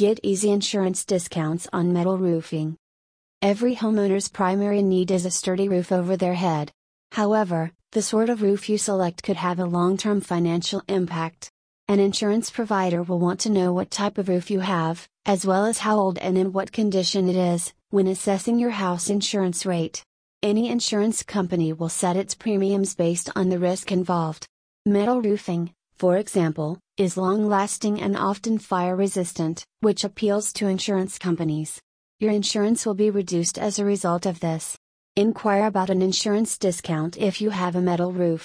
Get easy insurance discounts on metal roofing. Every homeowner's primary need is a sturdy roof over their head. However, the sort of roof you select could have a long term financial impact. An insurance provider will want to know what type of roof you have, as well as how old and in what condition it is, when assessing your house insurance rate. Any insurance company will set its premiums based on the risk involved. Metal roofing, for example, is long lasting and often fire resistant, which appeals to insurance companies. Your insurance will be reduced as a result of this. Inquire about an insurance discount if you have a metal roof.